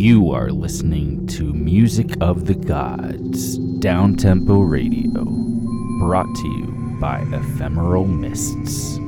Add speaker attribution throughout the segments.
Speaker 1: You are listening to Music of the Gods, Downtempo Radio, brought to you by Ephemeral Mists.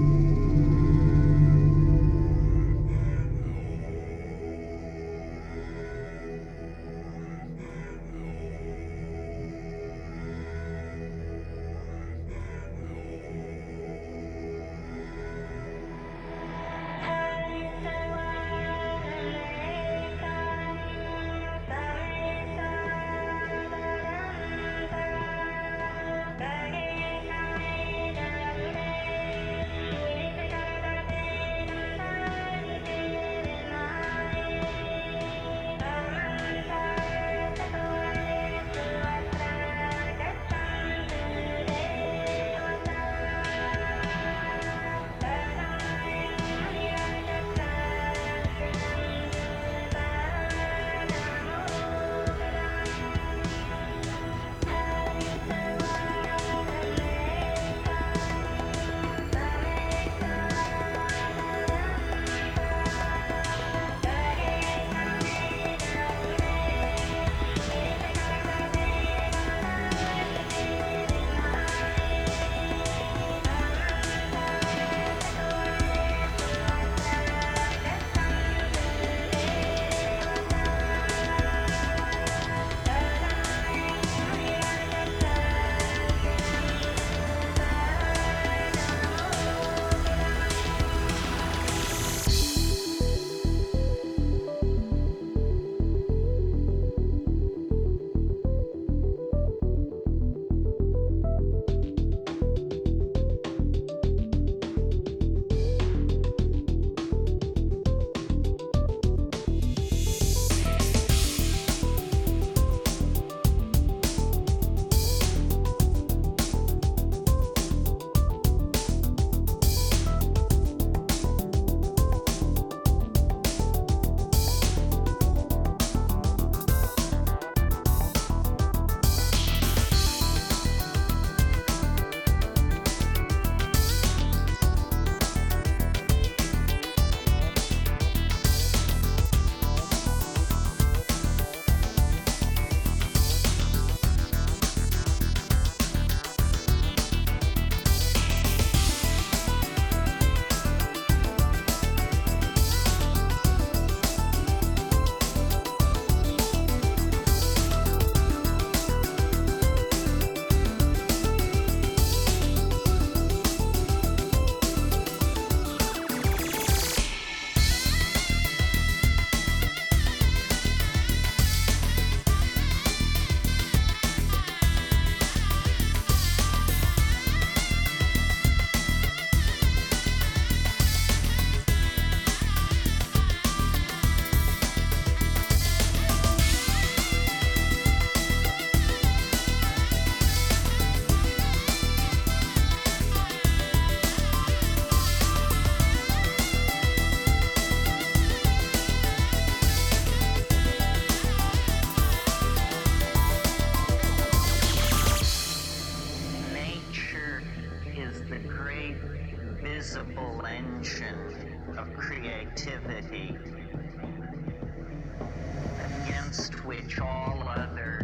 Speaker 2: The great visible engine of creativity against which all other